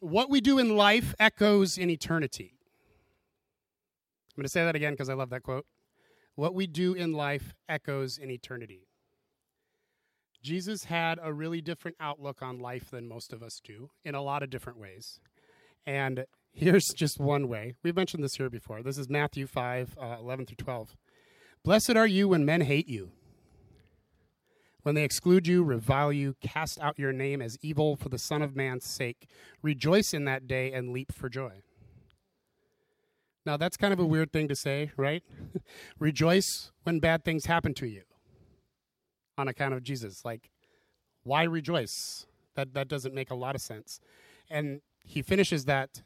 what we do in life echoes in eternity. I'm going to say that again because I love that quote. What we do in life echoes in eternity. Jesus had a really different outlook on life than most of us do in a lot of different ways. And here's just one way. We've mentioned this here before. This is Matthew 5 uh, 11 through 12. Blessed are you when men hate you, when they exclude you, revile you, cast out your name as evil for the Son of Man's sake. Rejoice in that day and leap for joy. Now, that's kind of a weird thing to say, right? Rejoice when bad things happen to you on account of Jesus. Like, why rejoice? That, that doesn't make a lot of sense. And he finishes that,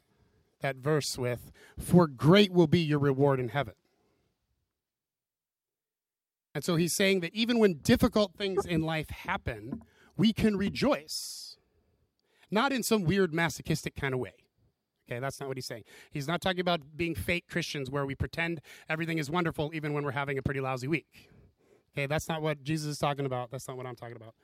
that verse with, For great will be your reward in heaven. And so he's saying that even when difficult things in life happen, we can rejoice. Not in some weird masochistic kind of way. Okay, that's not what he's saying. He's not talking about being fake Christians where we pretend everything is wonderful even when we're having a pretty lousy week. Okay, that's not what Jesus is talking about. That's not what I'm talking about.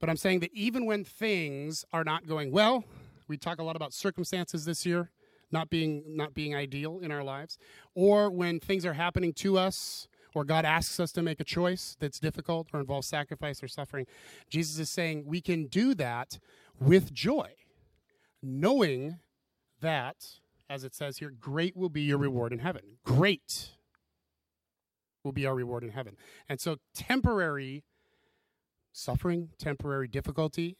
But I'm saying that even when things are not going well, we talk a lot about circumstances this year not being not being ideal in our lives, or when things are happening to us or God asks us to make a choice that's difficult or involves sacrifice or suffering, Jesus is saying we can do that with joy, knowing that, as it says here, great will be your reward in heaven. Great will be our reward in heaven. And so, temporary suffering, temporary difficulty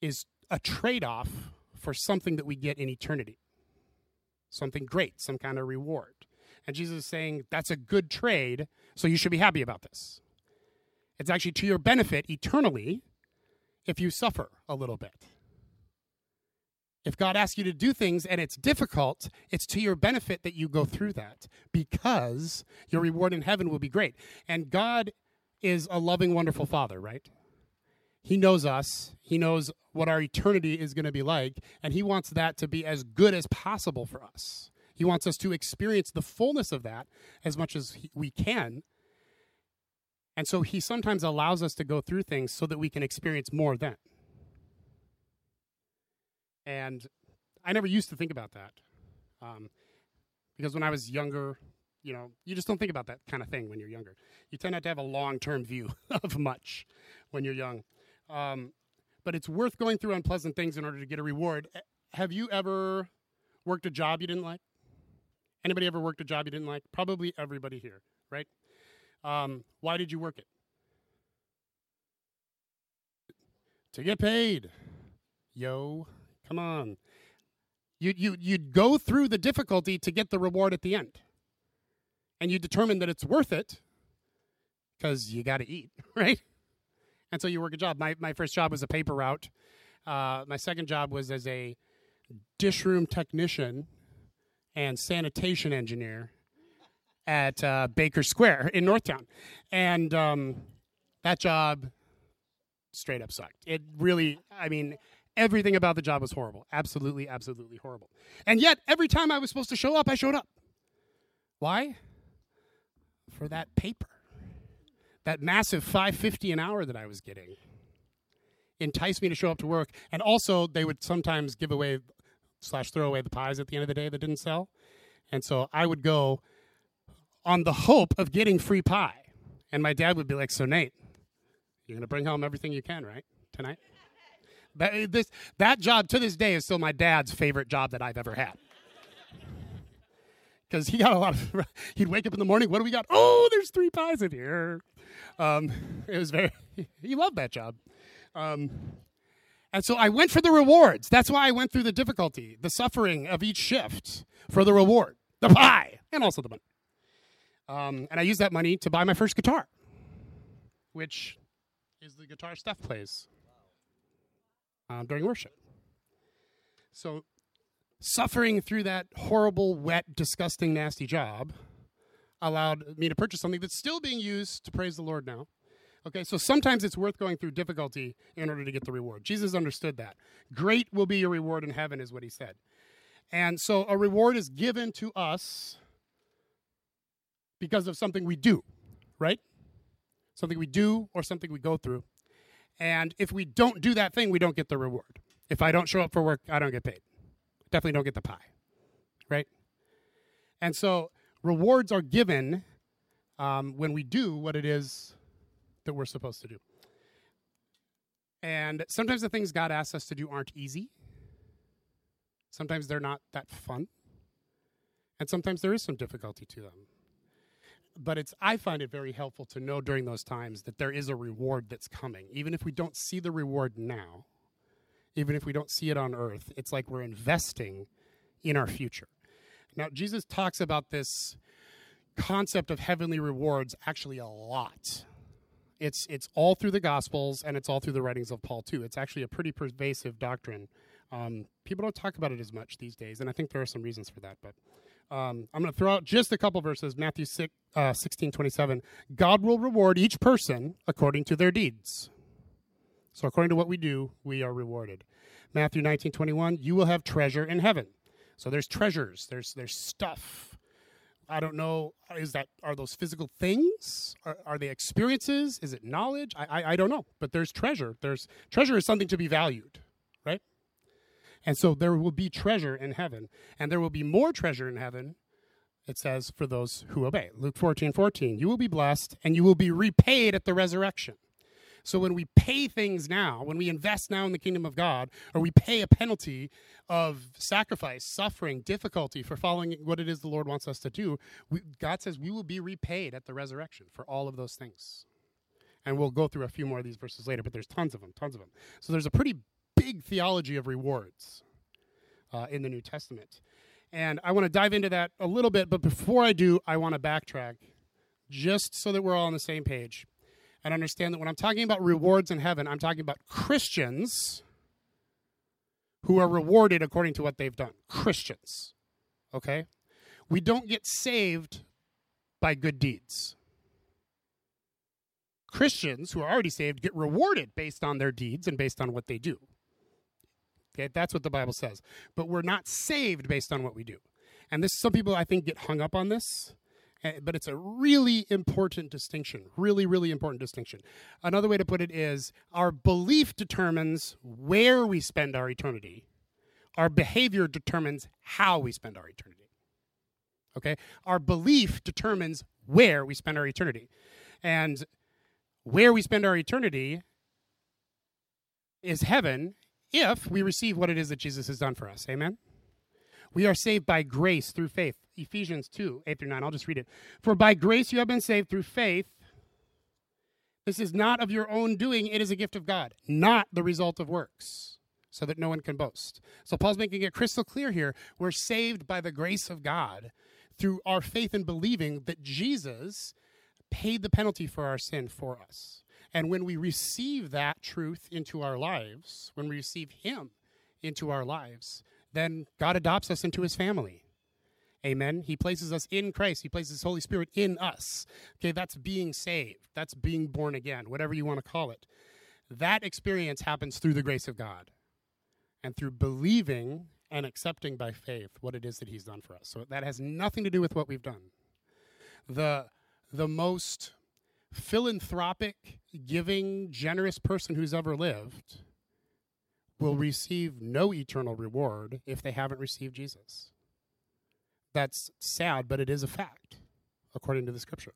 is a trade off for something that we get in eternity, something great, some kind of reward. And Jesus is saying that's a good trade, so you should be happy about this. It's actually to your benefit eternally if you suffer a little bit. If God asks you to do things and it's difficult, it's to your benefit that you go through that because your reward in heaven will be great. And God is a loving, wonderful Father, right? He knows us. He knows what our eternity is going to be like, and He wants that to be as good as possible for us. He wants us to experience the fullness of that as much as we can. And so he sometimes allows us to go through things so that we can experience more then. And I never used to think about that. Um, because when I was younger, you know, you just don't think about that kind of thing when you're younger. You tend not to have a long term view of much when you're young. Um, but it's worth going through unpleasant things in order to get a reward. Have you ever worked a job you didn't like? Anybody ever worked a job you didn't like? Probably everybody here, right? Um, why did you work it? To get paid. Yo, come on. You, you, you'd go through the difficulty to get the reward at the end. And you determine that it's worth it because you got to eat, right? And so you work a job. My, my first job was a paper route. Uh, my second job was as a dish room technician and sanitation engineer at uh, Baker Square in Northtown. And um, that job straight up sucked. It really, I mean, everything about the job was horrible. Absolutely, absolutely horrible. And yet, every time I was supposed to show up, I showed up. Why? For that paper. That massive 550 an hour that I was getting enticed me to show up to work. And also, they would sometimes give away slash throw away the pies at the end of the day that didn't sell. And so I would go on the hope of getting free pie. And my dad would be like, So, Nate, you're going to bring home everything you can, right? Tonight? That, this, that job to this day is still my dad's favorite job that I've ever had. Because he got a lot of, he'd wake up in the morning, what do we got? Oh, there's three pies in here. Um, it was very, he loved that job. Um, and so I went for the rewards. That's why I went through the difficulty, the suffering of each shift for the reward, the pie, and also the money. Um, and I used that money to buy my first guitar, which is the guitar Steph plays um, during worship. So, suffering through that horrible, wet, disgusting, nasty job allowed me to purchase something that's still being used to praise the Lord now Okay, so sometimes it's worth going through difficulty in order to get the reward. Jesus understood that. Great will be your reward in heaven, is what he said. And so a reward is given to us because of something we do, right? Something we do or something we go through. And if we don't do that thing, we don't get the reward. If I don't show up for work, I don't get paid. Definitely don't get the pie, right? And so rewards are given um, when we do what it is that we're supposed to do. And sometimes the things God asks us to do aren't easy. Sometimes they're not that fun. And sometimes there is some difficulty to them. But it's I find it very helpful to know during those times that there is a reward that's coming. Even if we don't see the reward now, even if we don't see it on earth, it's like we're investing in our future. Now, Jesus talks about this concept of heavenly rewards actually a lot. It's it's all through the Gospels and it's all through the writings of Paul too. It's actually a pretty pervasive doctrine. Um, people don't talk about it as much these days, and I think there are some reasons for that. But um, I'm going to throw out just a couple verses. Matthew 6, uh, 16, 27. God will reward each person according to their deeds. So according to what we do, we are rewarded. Matthew 19, 21. You will have treasure in heaven. So there's treasures. There's there's stuff. I don't know. Is that are those physical things? Are, are they experiences? Is it knowledge? I, I I don't know. But there's treasure. There's treasure is something to be valued, right? And so there will be treasure in heaven, and there will be more treasure in heaven. It says for those who obey. Luke 14, 14. You will be blessed, and you will be repaid at the resurrection. So when we pay things now, when we invest now in the kingdom of God, or we pay a penalty of sacrifice, suffering, difficulty for following what it is the Lord wants us to do, we, God says we will be repaid at the resurrection for all of those things. And we'll go through a few more of these verses later, but there's tons of them, tons of them. So there's a pretty big theology of rewards uh, in the New Testament. And I want to dive into that a little bit, but before I do, I want to backtrack just so that we're all on the same page and understand that when I'm talking about rewards in heaven, I'm talking about Christians who are rewarded according to what they've done. Christians. Okay? We don't get saved by good deeds. Christians who are already saved get rewarded based on their deeds and based on what they do. Okay, that's what the Bible says. But we're not saved based on what we do. And this some people I think get hung up on this. Eh, but it's a really important distinction. Really, really important distinction. Another way to put it is our belief determines where we spend our eternity, our behavior determines how we spend our eternity. Okay? Our belief determines where we spend our eternity. And where we spend our eternity is heaven if we receive what it is that Jesus has done for us. Amen? We are saved by grace through faith. Ephesians 2, 8 through 9. I'll just read it. For by grace you have been saved through faith. This is not of your own doing, it is a gift of God, not the result of works, so that no one can boast. So Paul's making it crystal clear here. We're saved by the grace of God through our faith and believing that Jesus paid the penalty for our sin for us. And when we receive that truth into our lives, when we receive Him into our lives, then God adopts us into his family. Amen. He places us in Christ. He places his Holy Spirit in us. Okay, that's being saved. That's being born again, whatever you want to call it. That experience happens through the grace of God and through believing and accepting by faith what it is that he's done for us. So that has nothing to do with what we've done. The the most philanthropic, giving, generous person who's ever lived will receive no eternal reward if they haven't received Jesus. That's sad, but it is a fact, according to the scripture.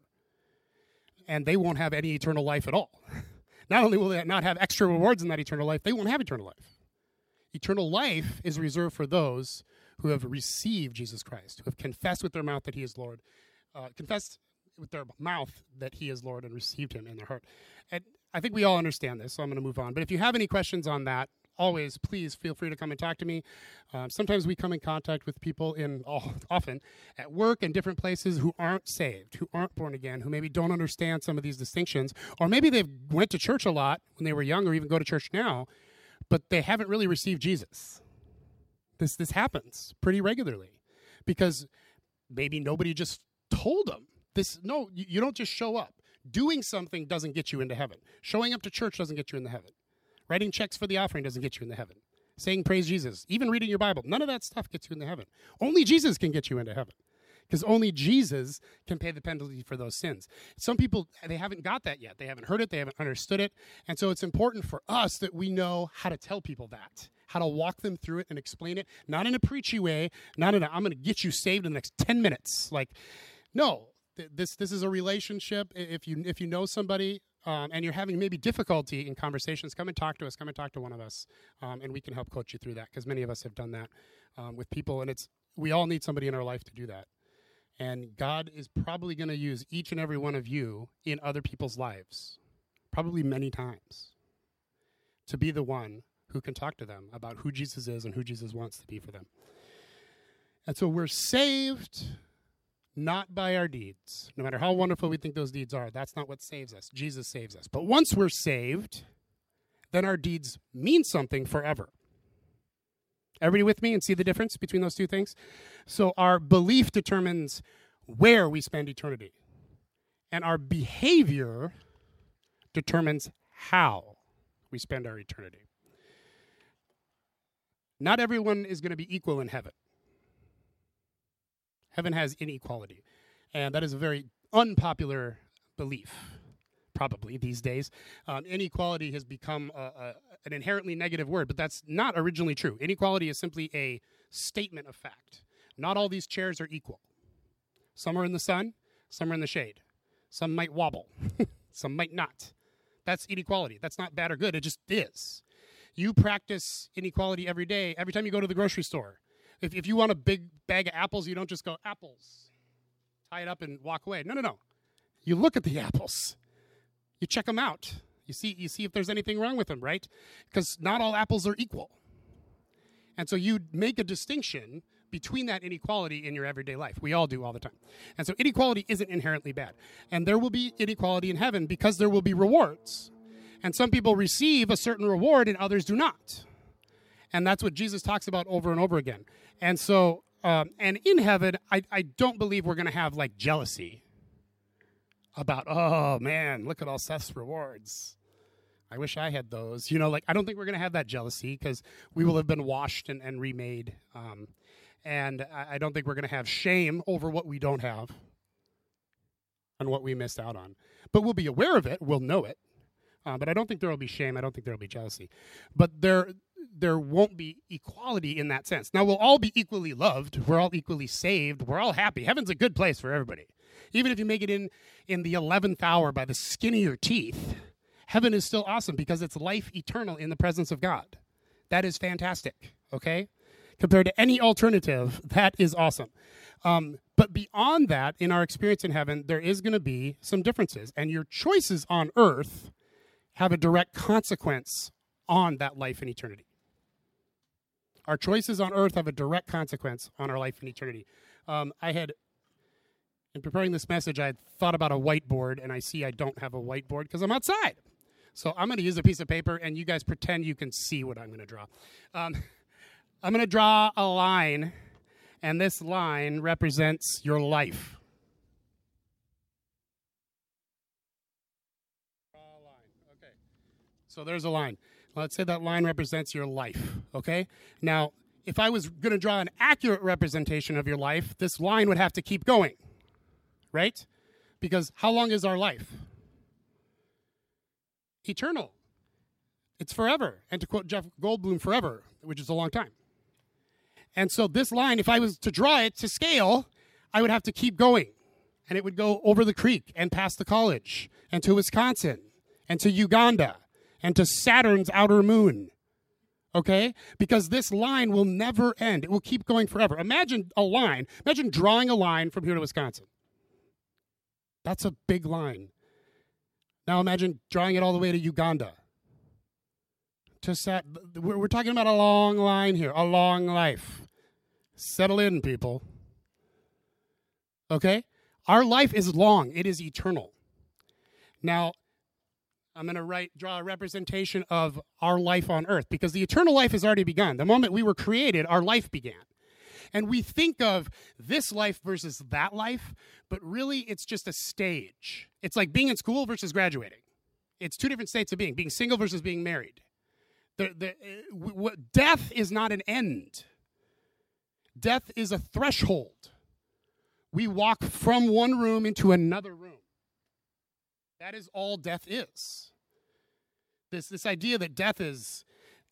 And they won't have any eternal life at all. Not only will they not have extra rewards in that eternal life, they won't have eternal life. Eternal life is reserved for those who have received Jesus Christ, who have confessed with their mouth that He is Lord, uh, confessed with their mouth that He is Lord, and received Him in their heart. And I think we all understand this, so I'm going to move on. But if you have any questions on that, always, please feel free to come and talk to me. Um, sometimes we come in contact with people in oh, often at work and different places who aren't saved, who aren't born again, who maybe don't understand some of these distinctions, or maybe they've went to church a lot when they were young, or even go to church now, but they haven't really received Jesus. This this happens pretty regularly because maybe nobody just told them this. No, you, you don't just show up. Doing something doesn't get you into heaven. Showing up to church doesn't get you into heaven. Writing checks for the offering doesn't get you into heaven. Saying praise Jesus, even reading your Bible, none of that stuff gets you into heaven. Only Jesus can get you into heaven. because only Jesus can pay the penalty for those sins. Some people, they haven't got that yet. They haven't heard it, they haven't understood it. And so it's important for us that we know how to tell people that, how to walk them through it and explain it, not in a preachy way, not in a, I'm going to get you saved in the next 10 minutes. Like, no, this this is a relationship. If you if you know somebody um, and you're having maybe difficulty in conversations, come and talk to us. Come and talk to one of us, um, and we can help coach you through that because many of us have done that um, with people, and it's we all need somebody in our life to do that. And God is probably going to use each and every one of you in other people's lives, probably many times, to be the one who can talk to them about who Jesus is and who Jesus wants to be for them. And so we're saved not by our deeds. No matter how wonderful we think those deeds are, that's not what saves us. Jesus saves us. But once we're saved, then our deeds mean something forever. Everybody with me and see the difference between those two things? So our belief determines where we spend eternity, and our behavior determines how we spend our eternity. Not everyone is going to be equal in heaven. Heaven has inequality, and that is a very unpopular belief probably these days. Um, inequality has become a, a, an inherently negative word, but that's not originally true. Inequality is simply a statement of fact. Not all these chairs are equal. Some are in the sun, some are in the shade. Some might wobble, some might not. That's inequality. That's not bad or good, it just is. You practice inequality every day, every time you go to the grocery store. If, if you want a big bag of apples, you don't just go, apples, tie it up and walk away. No, no, no. You look at the apples you check them out. You see, you see if there's anything wrong with them, right? Because not all apples are equal. And so you make a distinction between that inequality in your everyday life. We all do all the time. And so inequality isn't inherently bad. And there will be inequality in heaven because there will be rewards. And some people receive a certain reward and others do not. And that's what Jesus talks about over and over again. And so, um, and in heaven, I, I don't believe we're going to have like jealousy about, oh man, look at all Seth's rewards. I wish I had those. You know, like I don't think we're going to have that jealousy because we will have been washed and, and remade. Um, and I, I don't think we're going to have shame over what we don't have and what we missed out on. But we'll be aware of it. We'll know it. Uh, but I don't think there will be shame. I don't think there will be jealousy. But there, there won't be equality in that sense. Now we'll all be equally loved. We're all equally saved. We're all happy. Heaven's a good place for everybody. Even if you make it in in the 11th hour by the skin of your teeth, heaven is still awesome because it's life eternal in the presence of God. That is fantastic, okay? Compared to any alternative, that is awesome. Um, but beyond that, in our experience in heaven, there is going to be some differences. And your choices on earth have a direct consequence on that life in eternity. Our choices on earth have a direct consequence on our life in eternity. Um, I had in preparing this message, I had thought about a whiteboard, and I see I don't have a whiteboard because I'm outside. So I'm going to use a piece of paper, and you guys pretend you can see what I'm going to draw. Um, I'm going to draw a line, and this line represents your life. Draw a line. Okay. So there's a line. Let's say that line represents your life. Okay. Now, if I was going to draw an accurate representation of your life, this line would have to keep going right? Because how long is our life? Eternal. It's forever. And to quote Jeff Goldblum, forever, which is a long time. And so this line, if I was to draw it to scale, I would have to keep going. And it would go over the creek and past the college and to Wisconsin and to Uganda and to Saturn's outer moon. Okay? Because this line will never end. It will keep going forever. Imagine a line. Imagine drawing a line from here to Wisconsin. That's a big line. Now imagine drawing it all the way to Uganda. To set, we're talking about a long line here, a long life. Settle in, people. Okay? Our life is long, it is eternal. Now, I'm going to write draw a representation of our life on earth because the eternal life has already begun. The moment we were created, our life began. And we think of this life versus that life, but really it's just a stage. It's like being in school versus graduating. It's two different states of being being single versus being married. The, the, uh, w- death is not an end, death is a threshold. We walk from one room into another room. That is all death is. This, this idea that death is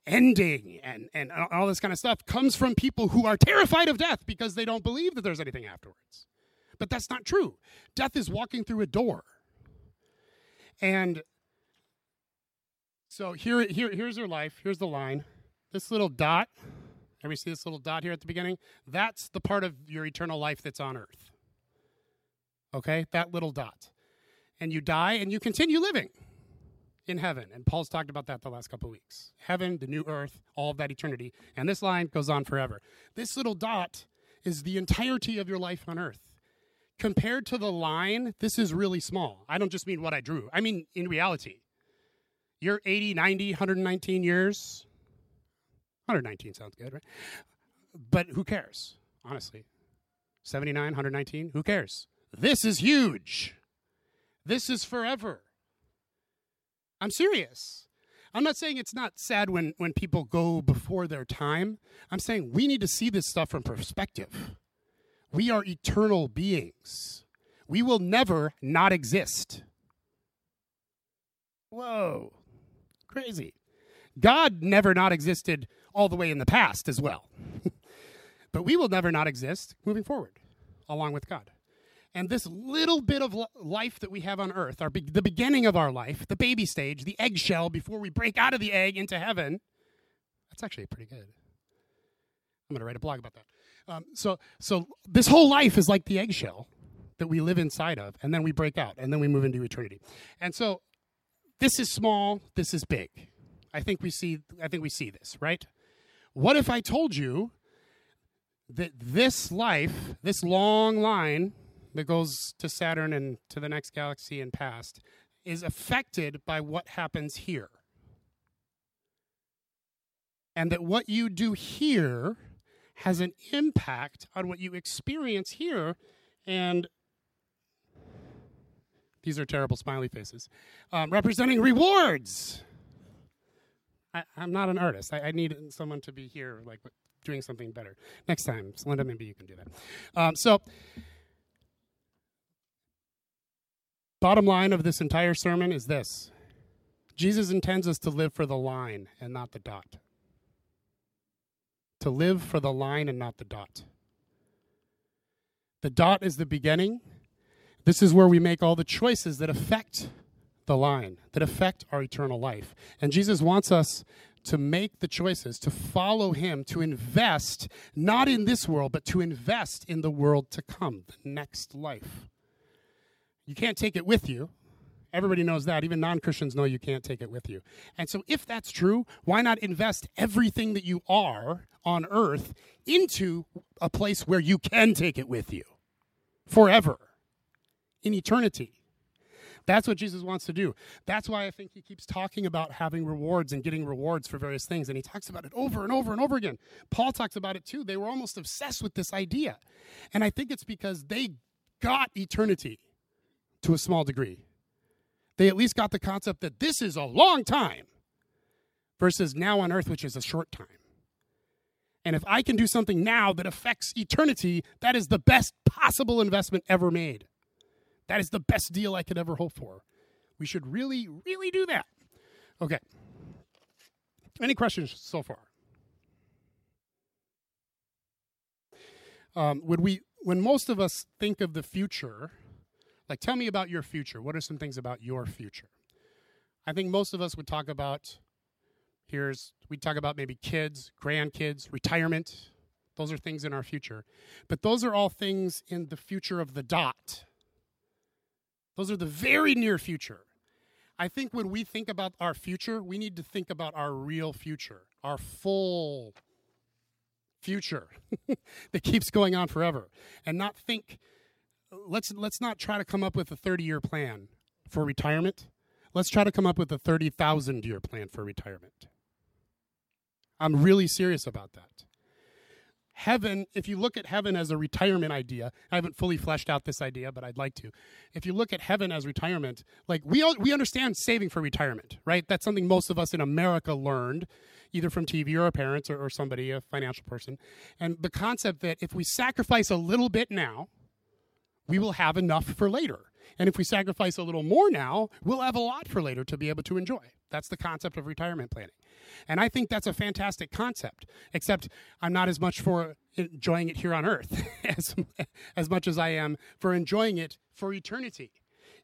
ending and, and all this kind of stuff comes from people who are terrified of death because they don't believe that there's anything afterwards. But that's not true. Death is walking through a door. And so here, here, here's your life. Here's the line. This little dot, everybody see this little dot here at the beginning? That's the part of your eternal life that's on earth. Okay? That little dot. And you die and you continue living in heaven. And Paul's talked about that the last couple weeks. Heaven, the new earth, all of that eternity. And this line goes on forever. This little dot is the entirety of your life on earth. Compared to the line, this is really small. I don't just mean what I drew, I mean in reality. You're 80, 90, 119 years. 119 sounds good, right? But who cares, honestly? 79, 119, who cares? This is huge. This is forever. I'm serious. I'm not saying it's not sad when, when people go before their time. I'm saying we need to see this stuff from perspective. We are eternal beings. We will never not exist. Whoa, crazy. God never not existed all the way in the past as well. but we will never not exist moving forward along with God. And this little bit of life that we have on earth, our be- the beginning of our life, the baby stage, the eggshell before we break out of the egg into heaven, that's actually pretty good. I'm going to write a blog about that. Um, so, so this whole life is like the eggshell that we live inside of, and then we break out, and then we move into eternity. And so, this is small. This is big. I think we see. I think we see this, right? What if I told you that this life, this long line that goes to Saturn and to the next galaxy and past is affected by what happens here. And that what you do here has an impact on what you experience here. And these are terrible smiley faces, um, representing rewards. I, am not an artist. I, I, need someone to be here, like doing something better. Next time, Linda, maybe you can do that. Um, so, Bottom line of this entire sermon is this Jesus intends us to live for the line and not the dot. To live for the line and not the dot. The dot is the beginning. This is where we make all the choices that affect the line, that affect our eternal life. And Jesus wants us to make the choices, to follow him, to invest not in this world, but to invest in the world to come, the next life. You can't take it with you. Everybody knows that. Even non Christians know you can't take it with you. And so, if that's true, why not invest everything that you are on earth into a place where you can take it with you forever, in eternity? That's what Jesus wants to do. That's why I think he keeps talking about having rewards and getting rewards for various things. And he talks about it over and over and over again. Paul talks about it too. They were almost obsessed with this idea. And I think it's because they got eternity to a small degree. They at least got the concept that this is a long time versus now on earth, which is a short time. And if I can do something now that affects eternity, that is the best possible investment ever made. That is the best deal I could ever hope for. We should really, really do that. Okay. Any questions so far? Um, would we, when most of us think of the future, like, tell me about your future. What are some things about your future? I think most of us would talk about here's we talk about maybe kids, grandkids, retirement. Those are things in our future. But those are all things in the future of the dot. Those are the very near future. I think when we think about our future, we need to think about our real future, our full future that keeps going on forever, and not think let's let's not try to come up with a 30 year plan for retirement. Let's try to come up with a 30,000 year plan for retirement. I'm really serious about that. Heaven, if you look at heaven as a retirement idea, I haven't fully fleshed out this idea, but I'd like to. If you look at heaven as retirement, like we we understand saving for retirement, right? That's something most of us in America learned either from TV or our parents or, or somebody, a financial person. And the concept that if we sacrifice a little bit now, we will have enough for later. And if we sacrifice a little more now, we'll have a lot for later to be able to enjoy. That's the concept of retirement planning. And I think that's a fantastic concept, except I'm not as much for enjoying it here on earth as, as much as I am for enjoying it for eternity.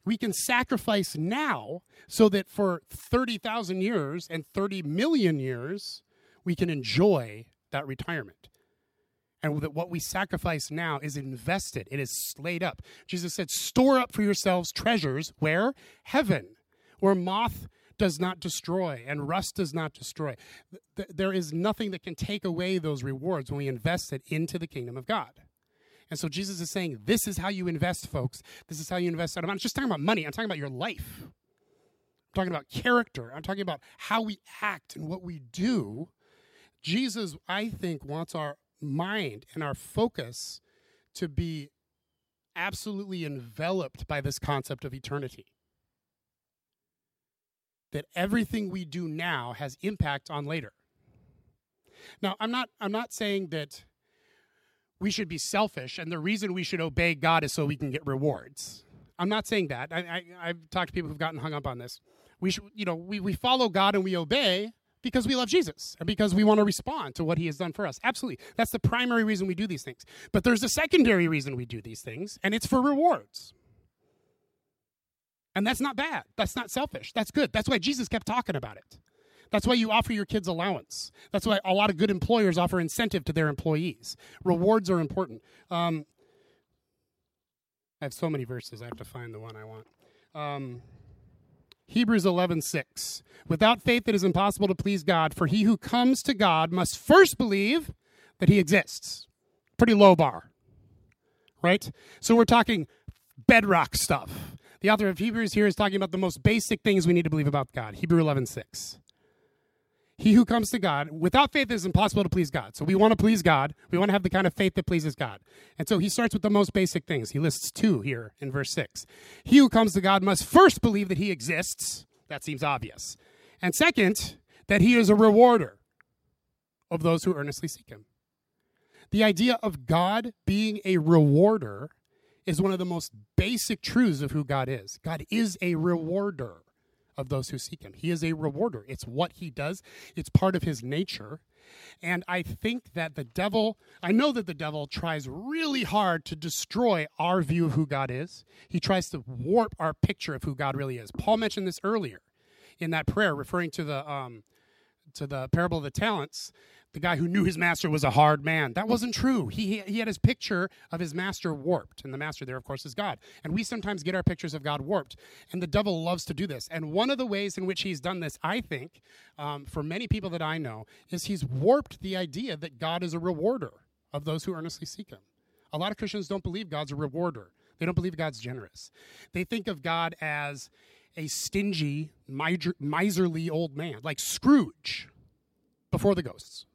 We can sacrifice now so that for 30,000 years and 30 million years, we can enjoy that retirement and that what we sacrifice now is invested. It is laid up. Jesus said store up for yourselves treasures where? Heaven where moth does not destroy and rust does not destroy. There is nothing that can take away those rewards when we invest it into the kingdom of god. And so jesus is saying this is how you invest folks. This is how you invest i'm not just talking about money. I'm talking about your life. I'm talking about character. I'm talking about how we act and what we do. Jesus i think wants our mind and our focus to be absolutely enveloped by this concept of eternity. That everything we do now has impact on later. Now, I'm not I'm not saying that we should be selfish and the reason we should obey God is so we can get rewards. I'm not saying that. I, I, have talked to people who've gotten hung up on this. We should, you know, we, we follow God and we obey because we love Jesus and because we want to respond to what he has done for us. Absolutely. That's the primary reason we do these things. But there's a secondary reason we do these things, and it's for rewards. And that's not bad. That's not selfish. That's good. That's why Jesus kept talking about it. That's why you offer your kids allowance. That's why a lot of good employers offer incentive to their employees. Rewards are important. Um, I have so many verses. I have to find the one I want. Um, Hebrews 11:6. Without faith it is impossible to please God, for he who comes to God must first believe that he exists. Pretty low bar. Right? So we're talking bedrock stuff. The author of Hebrews here is talking about the most basic things we need to believe about God. Hebrew 11:6. He who comes to God, without faith, it is impossible to please God. So we want to please God. We want to have the kind of faith that pleases God. And so he starts with the most basic things. He lists two here in verse 6. He who comes to God must first believe that he exists. That seems obvious. And second, that he is a rewarder of those who earnestly seek him. The idea of God being a rewarder is one of the most basic truths of who God is. God is a rewarder of those who seek him. He is a rewarder. It's what he does, it's part of his nature. And I think that the devil, I know that the devil tries really hard to destroy our view of who God is. He tries to warp our picture of who God really is. Paul mentioned this earlier in that prayer, referring to the um, to the parable of the talents the guy who knew his master was a hard man. That wasn't true. He, he had his picture of his master warped. And the master there, of course, is God. And we sometimes get our pictures of God warped. And the devil loves to do this. And one of the ways in which he's done this, I think, um, for many people that I know, is he's warped the idea that God is a rewarder of those who earnestly seek him. A lot of Christians don't believe God's a rewarder, they don't believe God's generous. They think of God as a stingy, miserly old man, like Scrooge before the ghosts.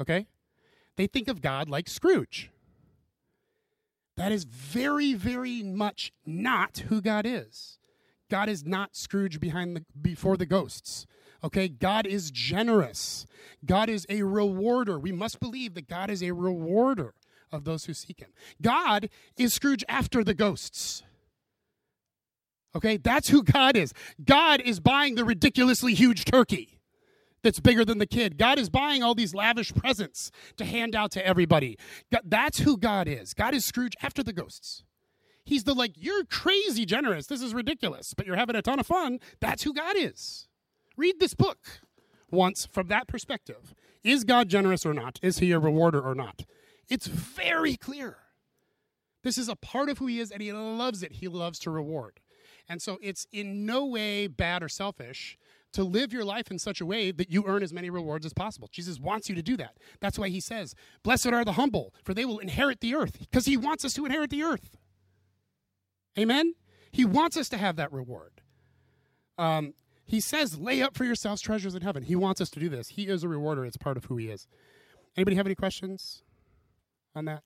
Okay? They think of God like Scrooge. That is very, very much not who God is. God is not Scrooge behind the before the ghosts. Okay? God is generous. God is a rewarder. We must believe that God is a rewarder of those who seek him. God is Scrooge after the ghosts. Okay? That's who God is. God is buying the ridiculously huge turkey that's bigger than the kid. God is buying all these lavish presents to hand out to everybody. That's who God is. God is Scrooge after the ghosts. He's the like, you're crazy generous. This is ridiculous, but you're having a ton of fun. That's who God is. Read this book once from that perspective. Is God generous or not? Is he a rewarder or not? It's very clear. This is a part of who he is, and he loves it. He loves to reward. And so it's in no way bad or selfish to live your life in such a way that you earn as many rewards as possible. Jesus wants you to do that. That's why he says, Blessed are the humble, for they will inherit the earth, because he wants us to inherit the earth. Amen? He wants us to have that reward. Um, he says, Lay up for yourselves treasures in heaven. He wants us to do this. He is a rewarder, it's part of who he is. Anybody have any questions on that?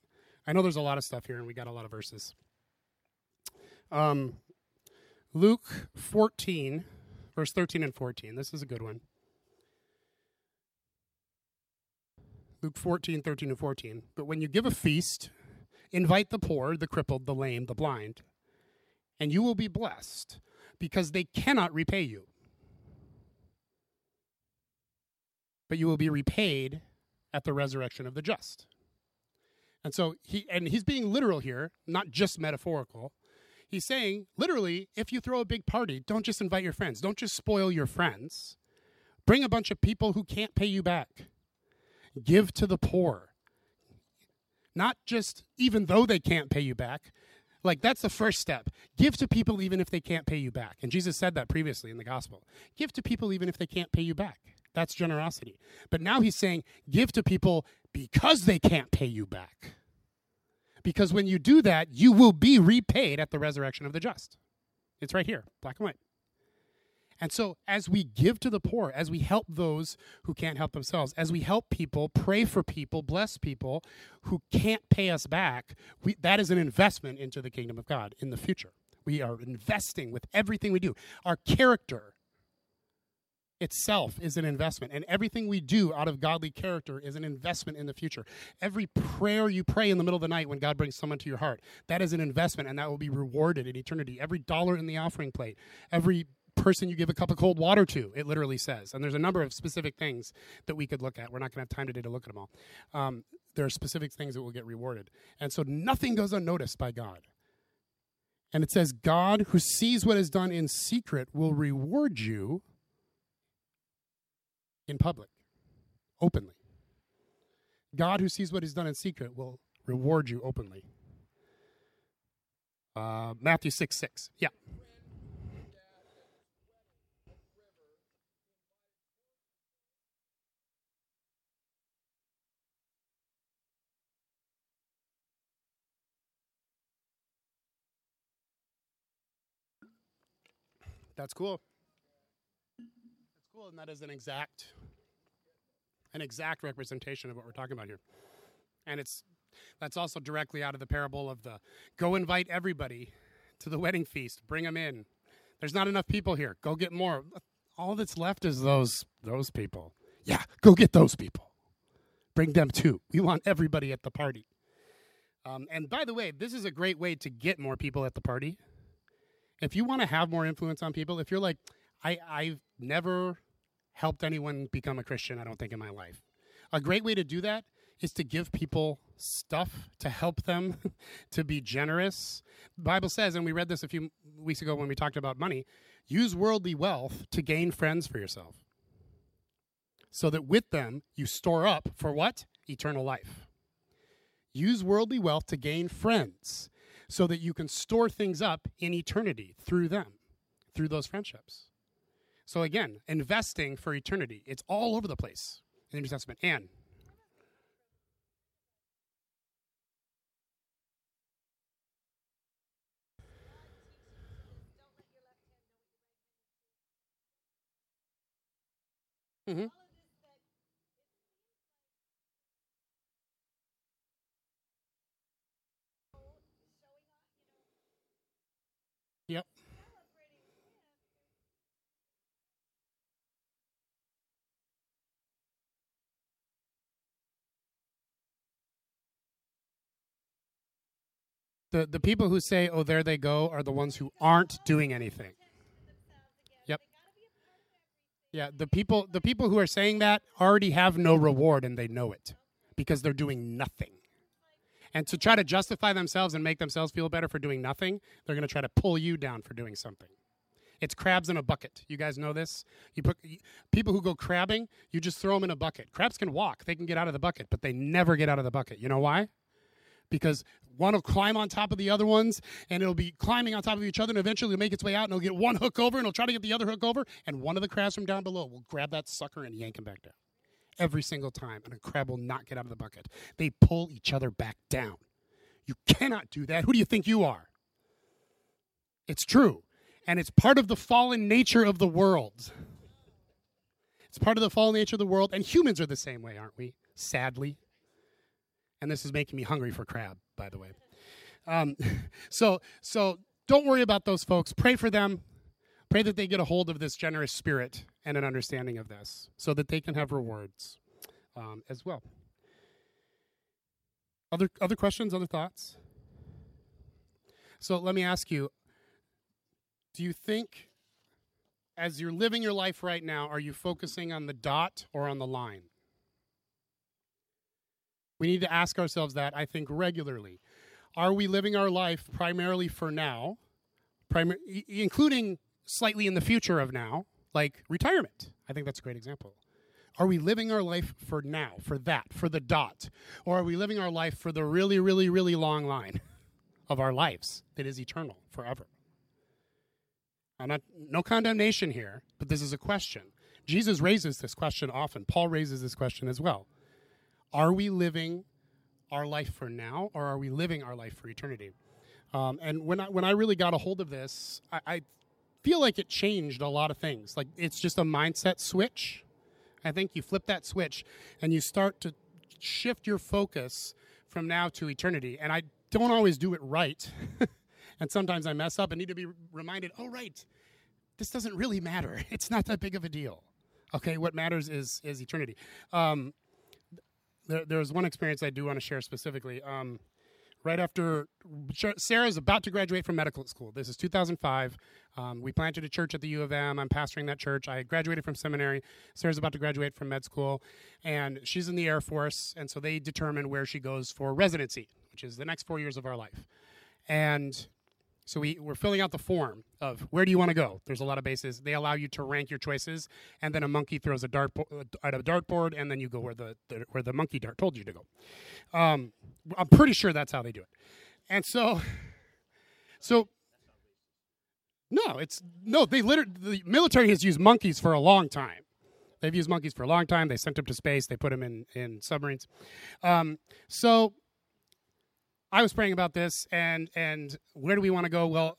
I know there's a lot of stuff here, and we got a lot of verses. Um, Luke 14 verse 13 and 14. This is a good one. Luke 14, 13 and 14. But when you give a feast, invite the poor, the crippled, the lame, the blind, and you will be blessed because they cannot repay you. But you will be repaid at the resurrection of the just. And so he and he's being literal here, not just metaphorical. He's saying, literally, if you throw a big party, don't just invite your friends. Don't just spoil your friends. Bring a bunch of people who can't pay you back. Give to the poor. Not just even though they can't pay you back. Like that's the first step. Give to people even if they can't pay you back. And Jesus said that previously in the gospel. Give to people even if they can't pay you back. That's generosity. But now he's saying give to people because they can't pay you back. Because when you do that, you will be repaid at the resurrection of the just. It's right here, black and white. And so, as we give to the poor, as we help those who can't help themselves, as we help people, pray for people, bless people who can't pay us back, we, that is an investment into the kingdom of God in the future. We are investing with everything we do. Our character itself is an investment, and everything we do out of godly character is an investment in the future. Every prayer you pray in the middle of the night when God brings someone to your heart, that is an investment, and that will be rewarded in eternity. Every dollar in the offering plate, every person you give a cup of cold water to, it literally says. And there's a number of specific things that we could look at. We're not going to have time today to look at them all. Um, there are specific things that will get rewarded. And so nothing goes unnoticed by God. And it says, God who sees what is done in secret will reward you in public, openly. God who sees what is done in secret will reward you openly. Uh, Matthew 6 6. Yeah. That's cool. And that is an exact, an exact representation of what we're talking about here. And it's that's also directly out of the parable of the go invite everybody to the wedding feast, bring them in. There's not enough people here. Go get more. All that's left is those those people. Yeah, go get those people. Bring them too. We want everybody at the party. Um, and by the way, this is a great way to get more people at the party if you want to have more influence on people, if you're like, I, I've never helped anyone become a Christian, I don't think, in my life. A great way to do that is to give people stuff to help them to be generous. The Bible says, and we read this a few weeks ago when we talked about money, use worldly wealth to gain friends for yourself. So that with them you store up for what? Eternal life. Use worldly wealth to gain friends so that you can store things up in eternity through them, through those friendships. So again, investing for eternity. It's all over the place in the New Testament. And Mm-hmm. Yep. The the people who say, "Oh, there they go," are the ones who aren't doing anything. Yep. Yeah, the people the people who are saying that already have no reward and they know it because they're doing nothing. And to try to justify themselves and make themselves feel better for doing nothing, they're going to try to pull you down for doing something. It's crabs in a bucket. You guys know this? You put people who go crabbing, you just throw them in a bucket. Crabs can walk, they can get out of the bucket, but they never get out of the bucket. You know why? Because one will climb on top of the other ones and it'll be climbing on top of each other and eventually it'll make its way out and it'll get one hook over and it'll try to get the other hook over and one of the crabs from down below will grab that sucker and yank him back down every single time, and a crab will not get out of the bucket. They pull each other back down. You cannot do that. Who do you think you are? It's true. And it's part of the fallen nature of the world. It's part of the fallen nature of the world, and humans are the same way, aren't we? Sadly. And this is making me hungry for crab, by the way. Um, so, so don't worry about those folks. Pray for them. Pray that they get a hold of this generous spirit and an understanding of this so that they can have rewards um, as well. Other other questions, other thoughts? So let me ask you do you think as you're living your life right now, are you focusing on the dot or on the line? We need to ask ourselves that, I think, regularly. Are we living our life primarily for now, including slightly in the future of now, like retirement? I think that's a great example. Are we living our life for now, for that, for the dot? Or are we living our life for the really, really, really long line of our lives that is eternal forever? I'm not, no condemnation here, but this is a question. Jesus raises this question often. Paul raises this question as well. Are we living our life for now, or are we living our life for eternity? Um, and when I, when I really got a hold of this, I, I feel like it changed a lot of things. Like it's just a mindset switch I think you flip that switch and you start to shift your focus from now to eternity. And I don't always do it right. and sometimes I mess up and need to be reminded, oh, right, this doesn't really matter. It's not that big of a deal. Okay, what matters is, is eternity. Um, there, there's one experience I do want to share specifically. Um, right after Sarah's about to graduate from medical school. This is 2005. Um, we planted a church at the U of M. I'm pastoring that church. I graduated from seminary. Sarah's about to graduate from med school, and she's in the Air Force. And so they determine where she goes for residency, which is the next four years of our life. And so we, we're filling out the form of where do you want to go? There's a lot of bases. They allow you to rank your choices, and then a monkey throws a dart uh, at a dartboard, and then you go where the, the, where the monkey dart told you to go. Um, I'm pretty sure that's how they do it. And so, so no, it's no. They literally the military has used monkeys for a long time. They've used monkeys for a long time. They sent them to space. They put them in in submarines. Um, so I was praying about this, and and where do we want to go? Well,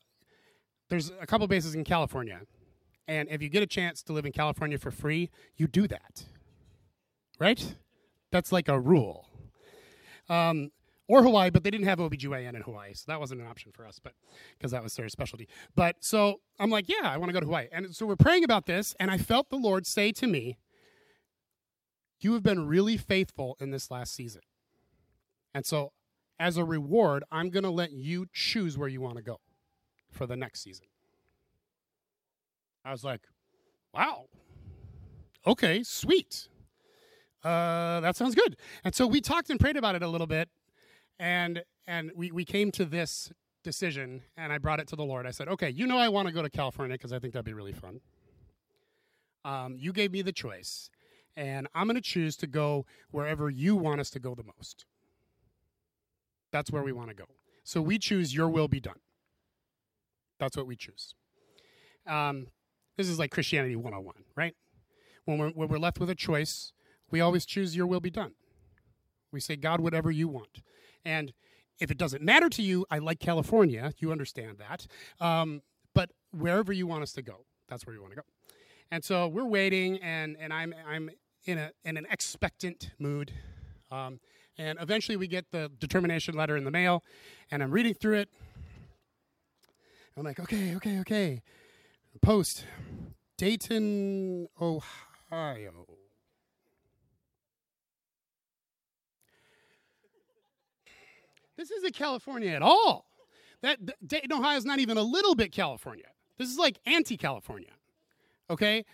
there's a couple bases in California, and if you get a chance to live in California for free, you do that, right? That's like a rule. Um, or Hawaii, but they didn't have OBGYN in Hawaii, so that wasn't an option for us, but because that was their specialty. But so I'm like, yeah, I want to go to Hawaii. And so we're praying about this, and I felt the Lord say to me, You have been really faithful in this last season. And so as a reward, I'm going to let you choose where you want to go for the next season. I was like, wow. Okay, sweet. Uh, that sounds good. And so we talked and prayed about it a little bit, and and we, we came to this decision, and I brought it to the Lord. I said, okay, you know I want to go to California because I think that'd be really fun. Um, you gave me the choice, and I'm going to choose to go wherever you want us to go the most. That's where we want to go. So we choose your will be done. That's what we choose. Um, this is like Christianity 101, right? When we're, when we're left with a choice, we always choose your will be done. We say, God, whatever you want. And if it doesn't matter to you, I like California. You understand that. Um, but wherever you want us to go, that's where you want to go. And so we're waiting, and, and I'm, I'm in, a, in an expectant mood. Um, and eventually we get the determination letter in the mail, and I'm reading through it. I'm like, okay, okay, okay. Post Dayton, Ohio. This isn't California at all. That Dayton, Ohio is not even a little bit California. This is like anti-California. Okay?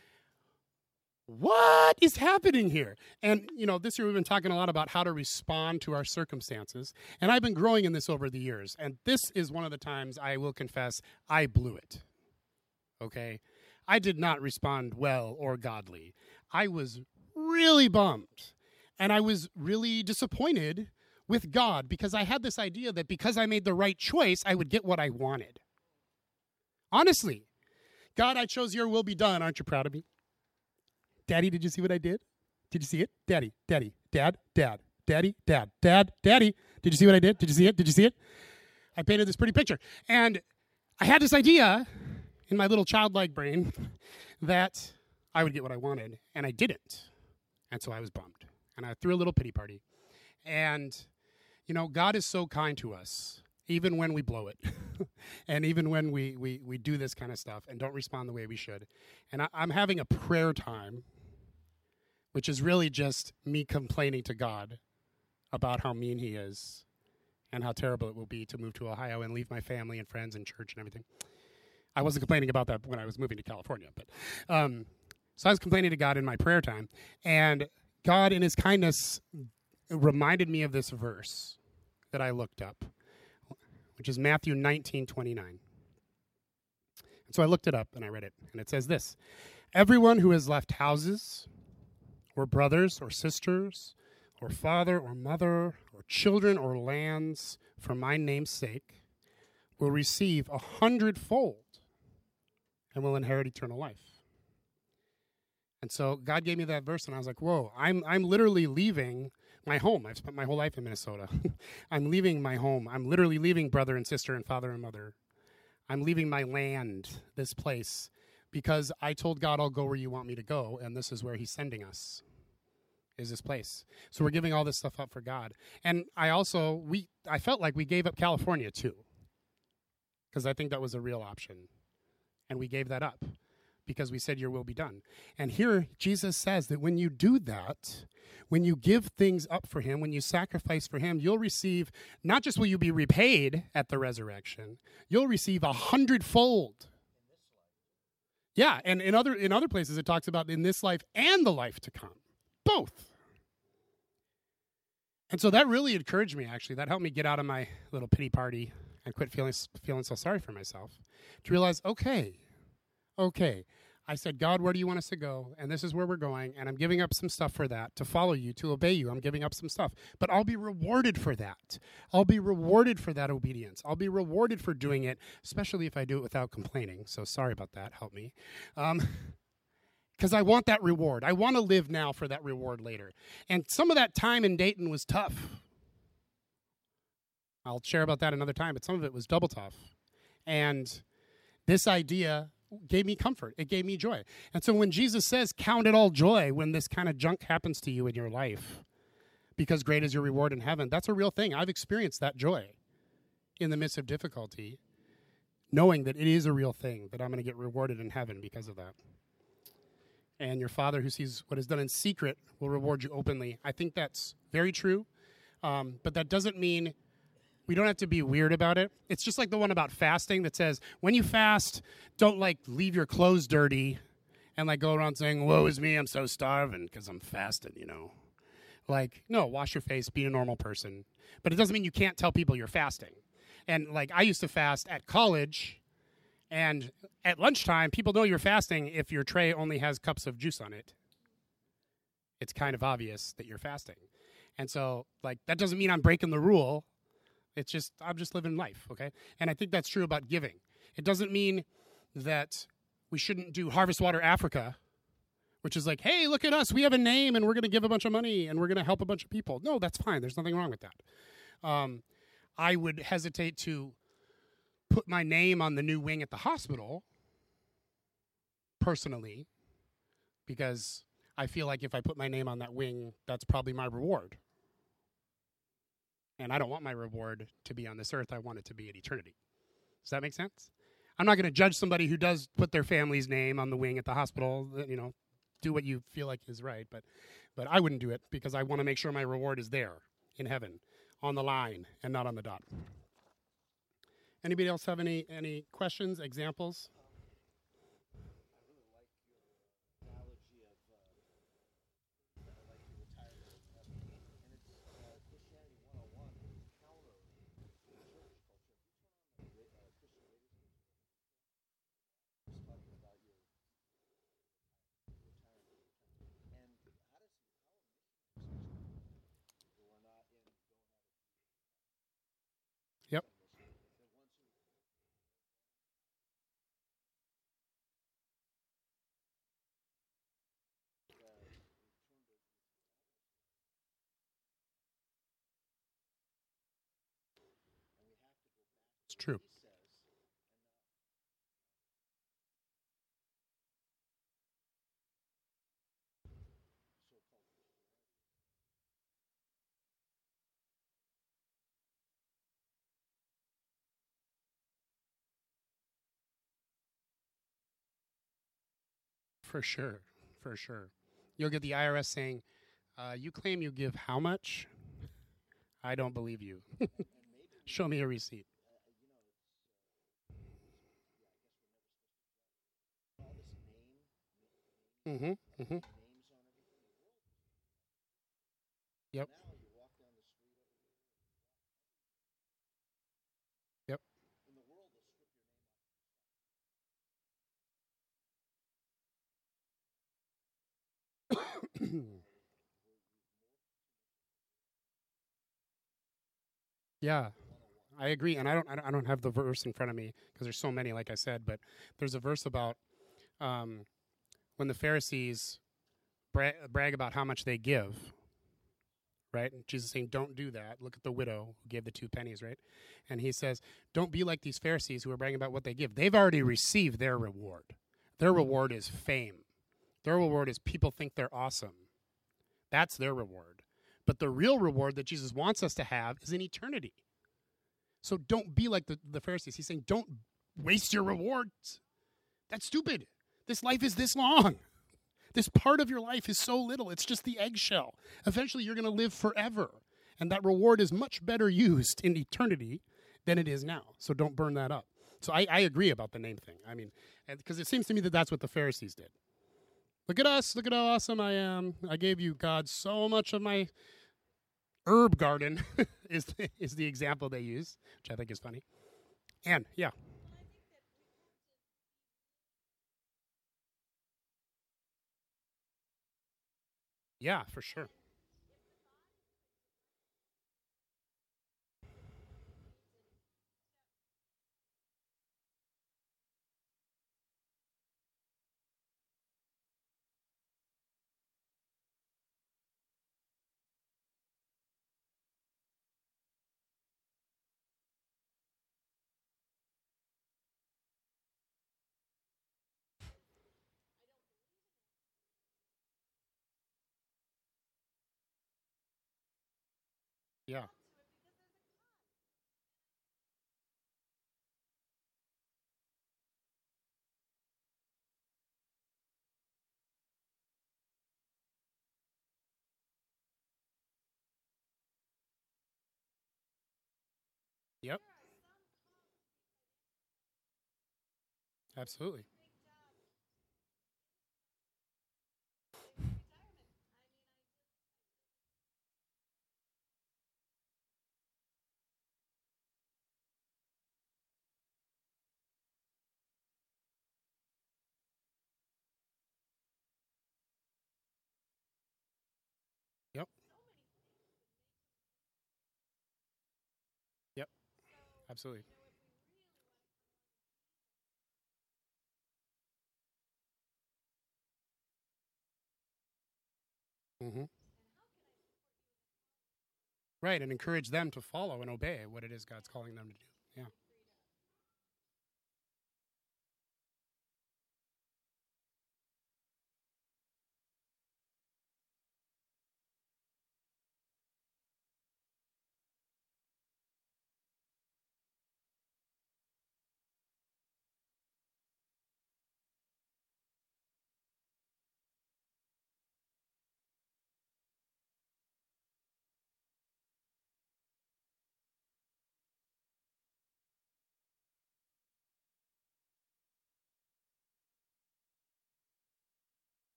What is happening here? And, you know, this year we've been talking a lot about how to respond to our circumstances. And I've been growing in this over the years. And this is one of the times I will confess I blew it. Okay? I did not respond well or godly. I was really bummed. And I was really disappointed with God because I had this idea that because I made the right choice, I would get what I wanted. Honestly, God, I chose your will be done. Aren't you proud of me? Daddy, did you see what I did? Did you see it? Daddy, daddy, dad, dad, daddy, dad, dad, daddy. Did you see what I did? Did you see it? Did you see it? I painted this pretty picture. And I had this idea in my little childlike brain that I would get what I wanted, and I didn't. And so I was bummed. And I threw a little pity party. And, you know, God is so kind to us, even when we blow it, and even when we, we, we do this kind of stuff and don't respond the way we should. And I, I'm having a prayer time which is really just me complaining to God about how mean he is and how terrible it will be to move to Ohio and leave my family and friends and church and everything. I wasn't complaining about that when I was moving to California, but um, so I was complaining to God in my prayer time, and God, in His kindness, reminded me of this verse that I looked up, which is Matthew 19 29. And so I looked it up and I read it, and it says this Everyone who has left houses, or brothers, or sisters, or father, or mother, or children, or lands for my name's sake will receive a hundredfold and will inherit eternal life. And so God gave me that verse, and I was like, "Whoa! I'm I'm literally leaving my home. I've spent my whole life in Minnesota. I'm leaving my home. I'm literally leaving brother and sister and father and mother. I'm leaving my land, this place, because I told God I'll go where you want me to go, and this is where He's sending us. Is this place? So we're giving all this stuff up for God, and I also we I felt like we gave up California too, because I think that was a real option and we gave that up because we said, Your will be done. And here, Jesus says that when you do that, when you give things up for Him, when you sacrifice for Him, you'll receive, not just will you be repaid at the resurrection, you'll receive a hundredfold. Yeah, and in other in other places it talks about in this life and the life to come. Both. And so that really encouraged me actually. That helped me get out of my little pity party and quit feeling feeling so sorry for myself to realize okay okay i said god where do you want us to go and this is where we're going and i'm giving up some stuff for that to follow you to obey you i'm giving up some stuff but i'll be rewarded for that i'll be rewarded for that obedience i'll be rewarded for doing it especially if i do it without complaining so sorry about that help me um, because I want that reward. I want to live now for that reward later. And some of that time in Dayton was tough. I'll share about that another time, but some of it was double tough. And this idea gave me comfort. It gave me joy. And so when Jesus says, Count it all joy when this kind of junk happens to you in your life, because great is your reward in heaven, that's a real thing. I've experienced that joy in the midst of difficulty, knowing that it is a real thing, that I'm going to get rewarded in heaven because of that. And your Father who sees what is done in secret will reward you openly. I think that's very true. Um, but that doesn't mean we don't have to be weird about it. It's just like the one about fasting that says when you fast, don't like leave your clothes dirty and like go around saying, "Woe is me, I'm so starving because I'm fasting," you know. Like, no, wash your face, be a normal person. But it doesn't mean you can't tell people you're fasting. And like I used to fast at college and at lunchtime, people know you're fasting if your tray only has cups of juice on it. It's kind of obvious that you're fasting. And so, like, that doesn't mean I'm breaking the rule. It's just I'm just living life, okay? And I think that's true about giving. It doesn't mean that we shouldn't do Harvest Water Africa, which is like, hey, look at us, we have a name, and we're going to give a bunch of money, and we're going to help a bunch of people. No, that's fine. There's nothing wrong with that. Um, I would hesitate to put my name on the new wing at the hospital, personally, because I feel like if I put my name on that wing, that's probably my reward. And I don't want my reward to be on this earth. I want it to be in eternity. Does that make sense? I'm not going to judge somebody who does put their family's name on the wing at the hospital. You know, do what you feel like is right. But, but I wouldn't do it because I want to make sure my reward is there in heaven, on the line, and not on the dot. Anybody else have any any questions, examples? True. For sure, for sure. You'll get the IRS saying, uh, "You claim you give how much? I don't believe you." Show me a receipt. Mm-hmm. Mm-hmm. Yep. Yep. yeah. I agree, and I don't, I don't, I don't have the verse in front of me because there's so many, like I said. But there's a verse about um, when the Pharisees bra- brag about how much they give, right? And Jesus saying, "Don't do that. Look at the widow who gave the two pennies, right?" And he says, "Don't be like these Pharisees who are bragging about what they give. They've already received their reward. Their reward is fame. Their reward is people think they're awesome. That's their reward. But the real reward that Jesus wants us to have is in eternity." So don't be like the, the Pharisees. He's saying, don't waste your rewards. That's stupid. This life is this long. This part of your life is so little. It's just the eggshell. Eventually, you're going to live forever. And that reward is much better used in eternity than it is now. So don't burn that up. So I, I agree about the name thing. I mean, because it seems to me that that's what the Pharisees did. Look at us. Look at how awesome I am. I gave you, God, so much of my herb garden is the, is the example they use, which I think is funny. And yeah. Yeah, for sure. Yeah. Yep. Absolutely. Absolutely. Mm-hmm. Right, and encourage them to follow and obey what it is God's calling them to do.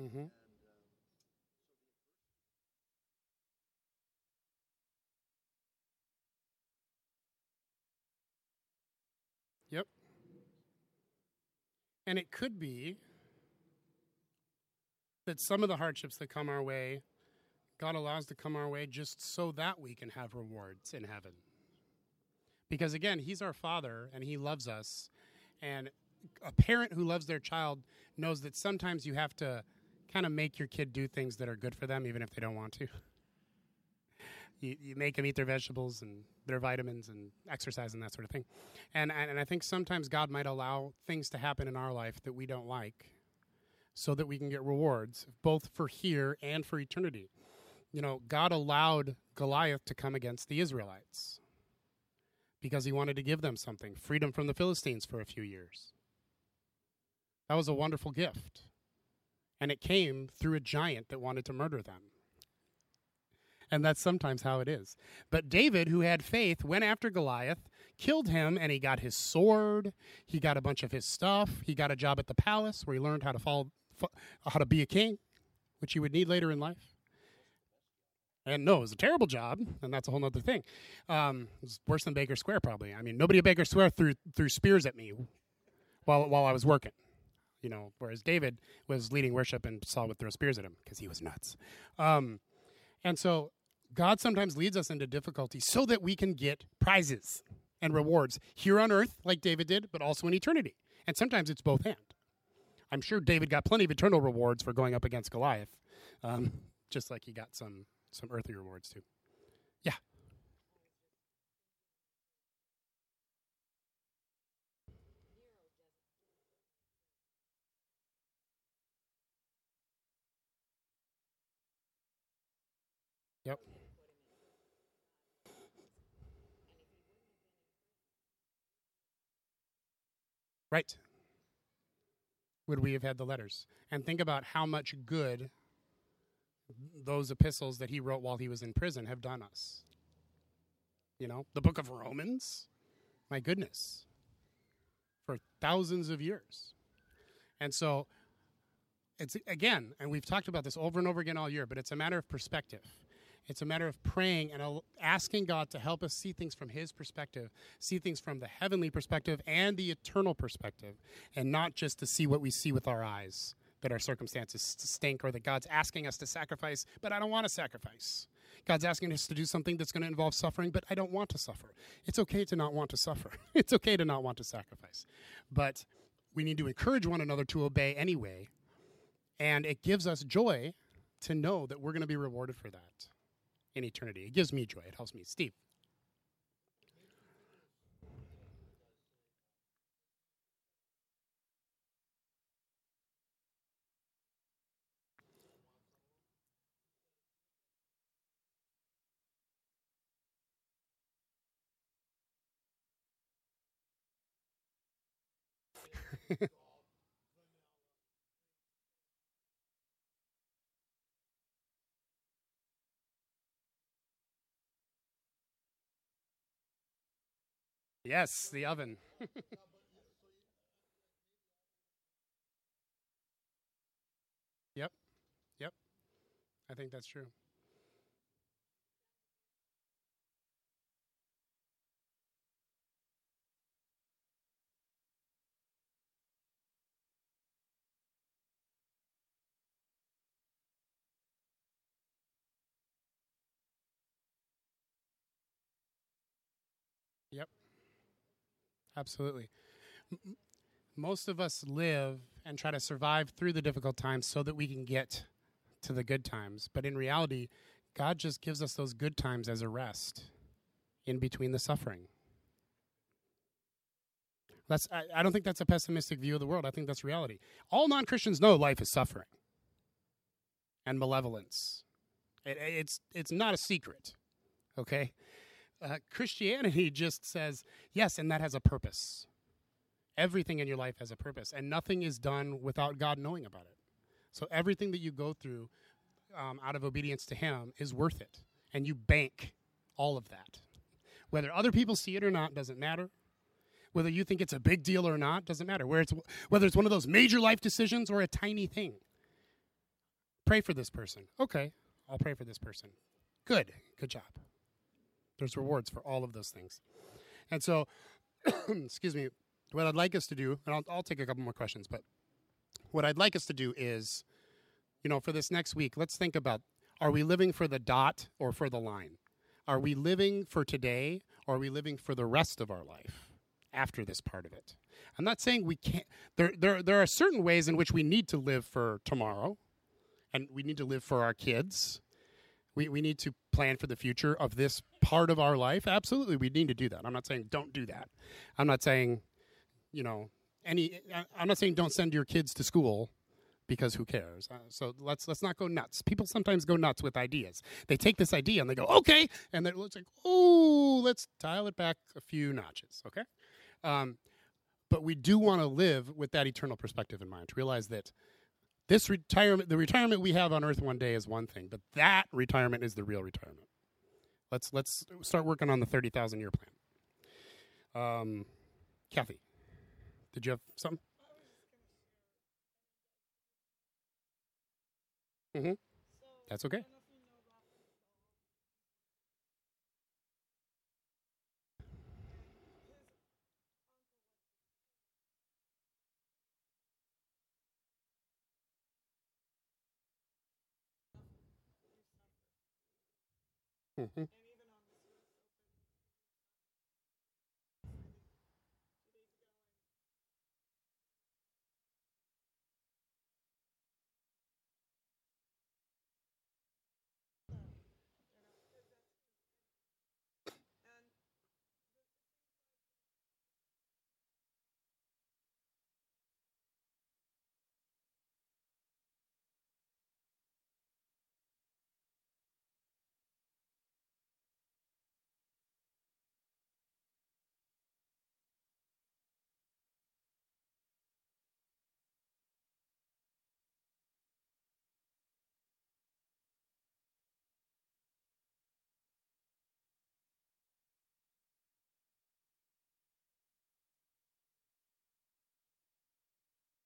Mm-hmm. Yep. And it could be that some of the hardships that come our way, God allows to come our way just so that we can have rewards in heaven. Because again, He's our Father and He loves us. And a parent who loves their child knows that sometimes you have to kind of make your kid do things that are good for them, even if they don't want to. You, you make them eat their vegetables and their vitamins and exercise and that sort of thing. And, and, and I think sometimes God might allow things to happen in our life that we don't like so that we can get rewards, both for here and for eternity. You know, God allowed Goliath to come against the Israelites because he wanted to give them something freedom from the Philistines for a few years. That was a wonderful gift. And it came through a giant that wanted to murder them. And that's sometimes how it is. But David, who had faith, went after Goliath, killed him, and he got his sword. He got a bunch of his stuff. He got a job at the palace where he learned how to follow, how to be a king, which he would need later in life. And no, it was a terrible job, and that's a whole other thing. Um, it was worse than Baker Square, probably. I mean, nobody at Baker Square threw threw spears at me while while I was working. You know, whereas David was leading worship and Saul would throw spears at him because he was nuts. Um, and so God sometimes leads us into difficulty so that we can get prizes and rewards here on earth, like David did, but also in eternity. And sometimes it's both and. I'm sure David got plenty of eternal rewards for going up against Goliath, um, just like he got some some earthly rewards too. Yeah. Yep. Right. Would we have had the letters? And think about how much good those epistles that he wrote while he was in prison have done us. You know, the book of Romans, my goodness, for thousands of years. And so it's again, and we've talked about this over and over again all year, but it's a matter of perspective. It's a matter of praying and asking God to help us see things from His perspective, see things from the heavenly perspective and the eternal perspective, and not just to see what we see with our eyes that our circumstances stink or that God's asking us to sacrifice, but I don't want to sacrifice. God's asking us to do something that's going to involve suffering, but I don't want to suffer. It's okay to not want to suffer. It's okay to not want to sacrifice. But we need to encourage one another to obey anyway. And it gives us joy to know that we're going to be rewarded for that in eternity. It gives me joy. It helps me. Steve. yes, the oven. yep. Yep. I think that's true. Absolutely. Most of us live and try to survive through the difficult times so that we can get to the good times. But in reality, God just gives us those good times as a rest in between the suffering. That's I, I don't think that's a pessimistic view of the world. I think that's reality. All non Christians know life is suffering and malevolence. It, it's it's not a secret. Okay? Uh, Christianity just says, yes, and that has a purpose. Everything in your life has a purpose, and nothing is done without God knowing about it. So everything that you go through um, out of obedience to Him is worth it, and you bank all of that. Whether other people see it or not doesn't matter. Whether you think it's a big deal or not doesn't matter. Where it's, whether it's one of those major life decisions or a tiny thing. Pray for this person. Okay, I'll pray for this person. Good. Good job. There's rewards for all of those things. And so, excuse me, what I'd like us to do, and I'll, I'll take a couple more questions, but what I'd like us to do is, you know, for this next week, let's think about are we living for the dot or for the line? Are we living for today or are we living for the rest of our life after this part of it? I'm not saying we can't, there, there, there are certain ways in which we need to live for tomorrow and we need to live for our kids we, we need to plan for the future of this part of our life. Absolutely, we need to do that. I'm not saying don't do that. I'm not saying, you know, any. I'm not saying don't send your kids to school because who cares? Uh, so let's let's not go nuts. People sometimes go nuts with ideas. They take this idea and they go okay, and then it's like oh, let's dial it back a few notches. Okay, um, but we do want to live with that eternal perspective in mind. To realize that this retirement, the retirement we have on Earth one day is one thing, but that retirement is the real retirement. Let's let's start working on the thirty thousand year plan. Um, Kathy, did you have something? Mm-hmm. That's okay. Mm-hmm.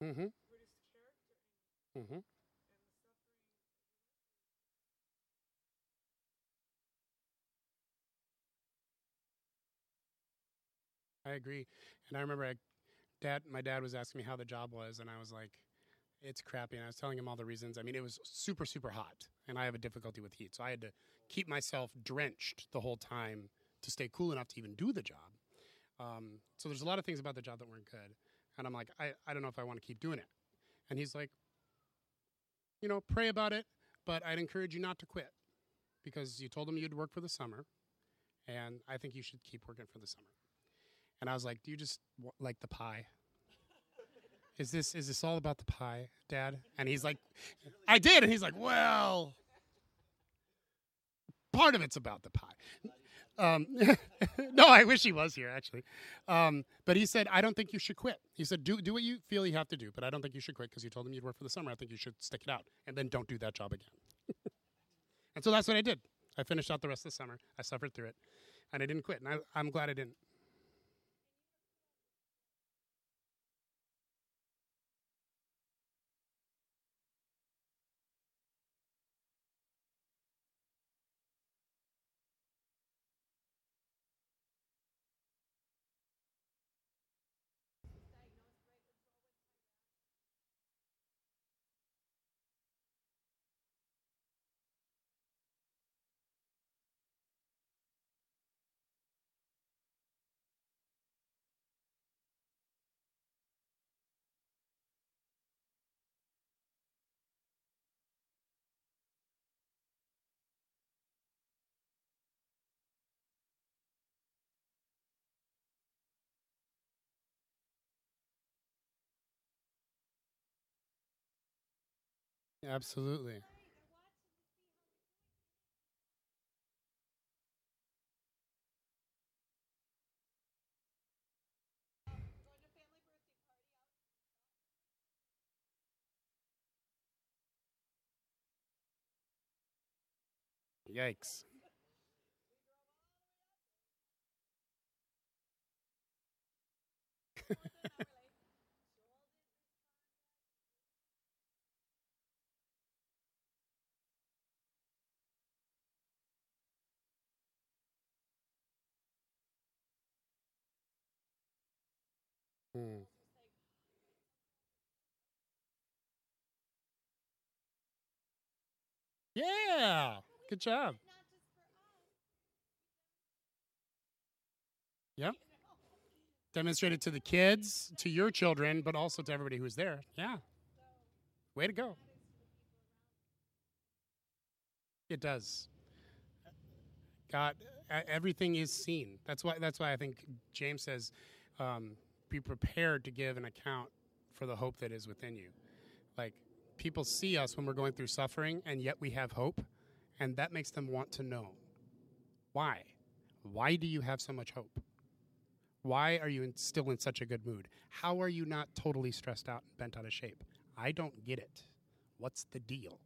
Mm-hmm. Mm-hmm. I agree, and I remember I, dad. My dad was asking me how the job was, and I was like, "It's crappy." And I was telling him all the reasons. I mean, it was super, super hot, and I have a difficulty with heat, so I had to keep myself drenched the whole time to stay cool enough to even do the job. Um, so there's a lot of things about the job that weren't good. And I'm like, I, I don't know if I want to keep doing it. And he's like, you know, pray about it, but I'd encourage you not to quit because you told him you'd work for the summer. And I think you should keep working for the summer. And I was like, do you just like the pie? Is this is this all about the pie, Dad? And he's like, I did. And he's like, well, part of it's about the pie. Um, no, I wish he was here actually. Um, but he said, I don't think you should quit. He said, do do what you feel you have to do, but I don't think you should quit because you told him you'd work for the summer. I think you should stick it out and then don't do that job again. and so that's what I did. I finished out the rest of the summer. I suffered through it, and I didn't quit. And I, I'm glad I didn't. Absolutely. Yikes. Hmm. Yeah. Good job. Yep. Demonstrated to the kids, to your children, but also to everybody who's there. Yeah. Way to go. It does. God, everything is seen. That's why. That's why I think James says, um, "Be prepared to give an account for the hope that is within you." Like people see us when we're going through suffering, and yet we have hope, and that makes them want to know why. Why do you have so much hope? Why are you in, still in such a good mood? How are you not totally stressed out and bent out of shape? I don't get it. What's the deal?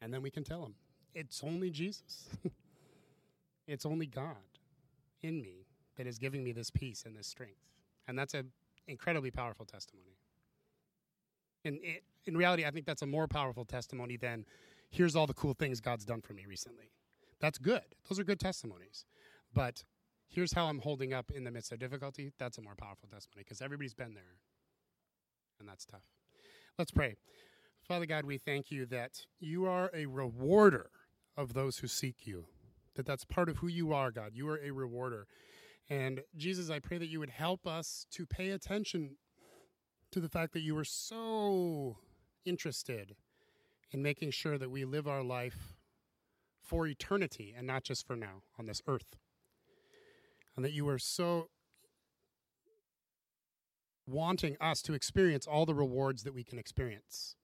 And then we can tell them it's only Jesus. it's only God in me that is giving me this peace and this strength. And that's an incredibly powerful testimony. And it, in reality, I think that's a more powerful testimony than here's all the cool things God's done for me recently. That's good. Those are good testimonies. But here's how I'm holding up in the midst of difficulty. That's a more powerful testimony because everybody's been there. And that's tough. Let's pray. Father God, we thank you that you are a rewarder of those who seek you, that that's part of who you are, God. You are a rewarder. And Jesus, I pray that you would help us to pay attention to the fact that you are so interested in making sure that we live our life for eternity and not just for now on this earth. And that you are so wanting us to experience all the rewards that we can experience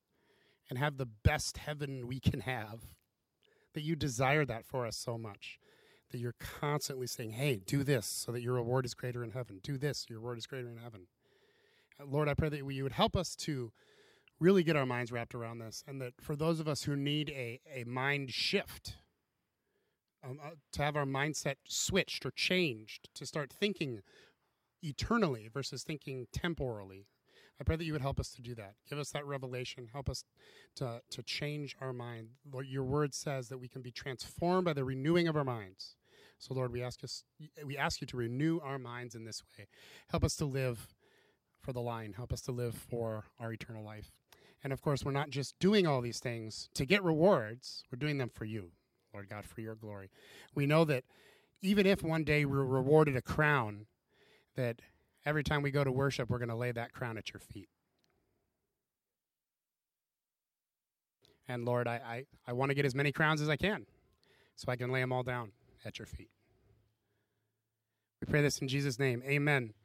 and have the best heaven we can have. That you desire that for us so much. That you're constantly saying, hey, do this so that your reward is greater in heaven. Do this, your reward is greater in heaven. Uh, Lord, I pray that you would help us to really get our minds wrapped around this. And that for those of us who need a, a mind shift, um, uh, to have our mindset switched or changed, to start thinking eternally versus thinking temporally. I pray that you would help us to do that. Give us that revelation. Help us to, to change our mind. Lord, your word says that we can be transformed by the renewing of our minds. So, Lord, we ask us, we ask you to renew our minds in this way. Help us to live for the line. Help us to live for our eternal life. And of course, we're not just doing all these things to get rewards. We're doing them for you, Lord God, for your glory. We know that even if one day we're rewarded a crown, that every time we go to worship, we're going to lay that crown at your feet. And Lord, I, I, I want to get as many crowns as I can so I can lay them all down at your feet. We pray this in Jesus' name. Amen.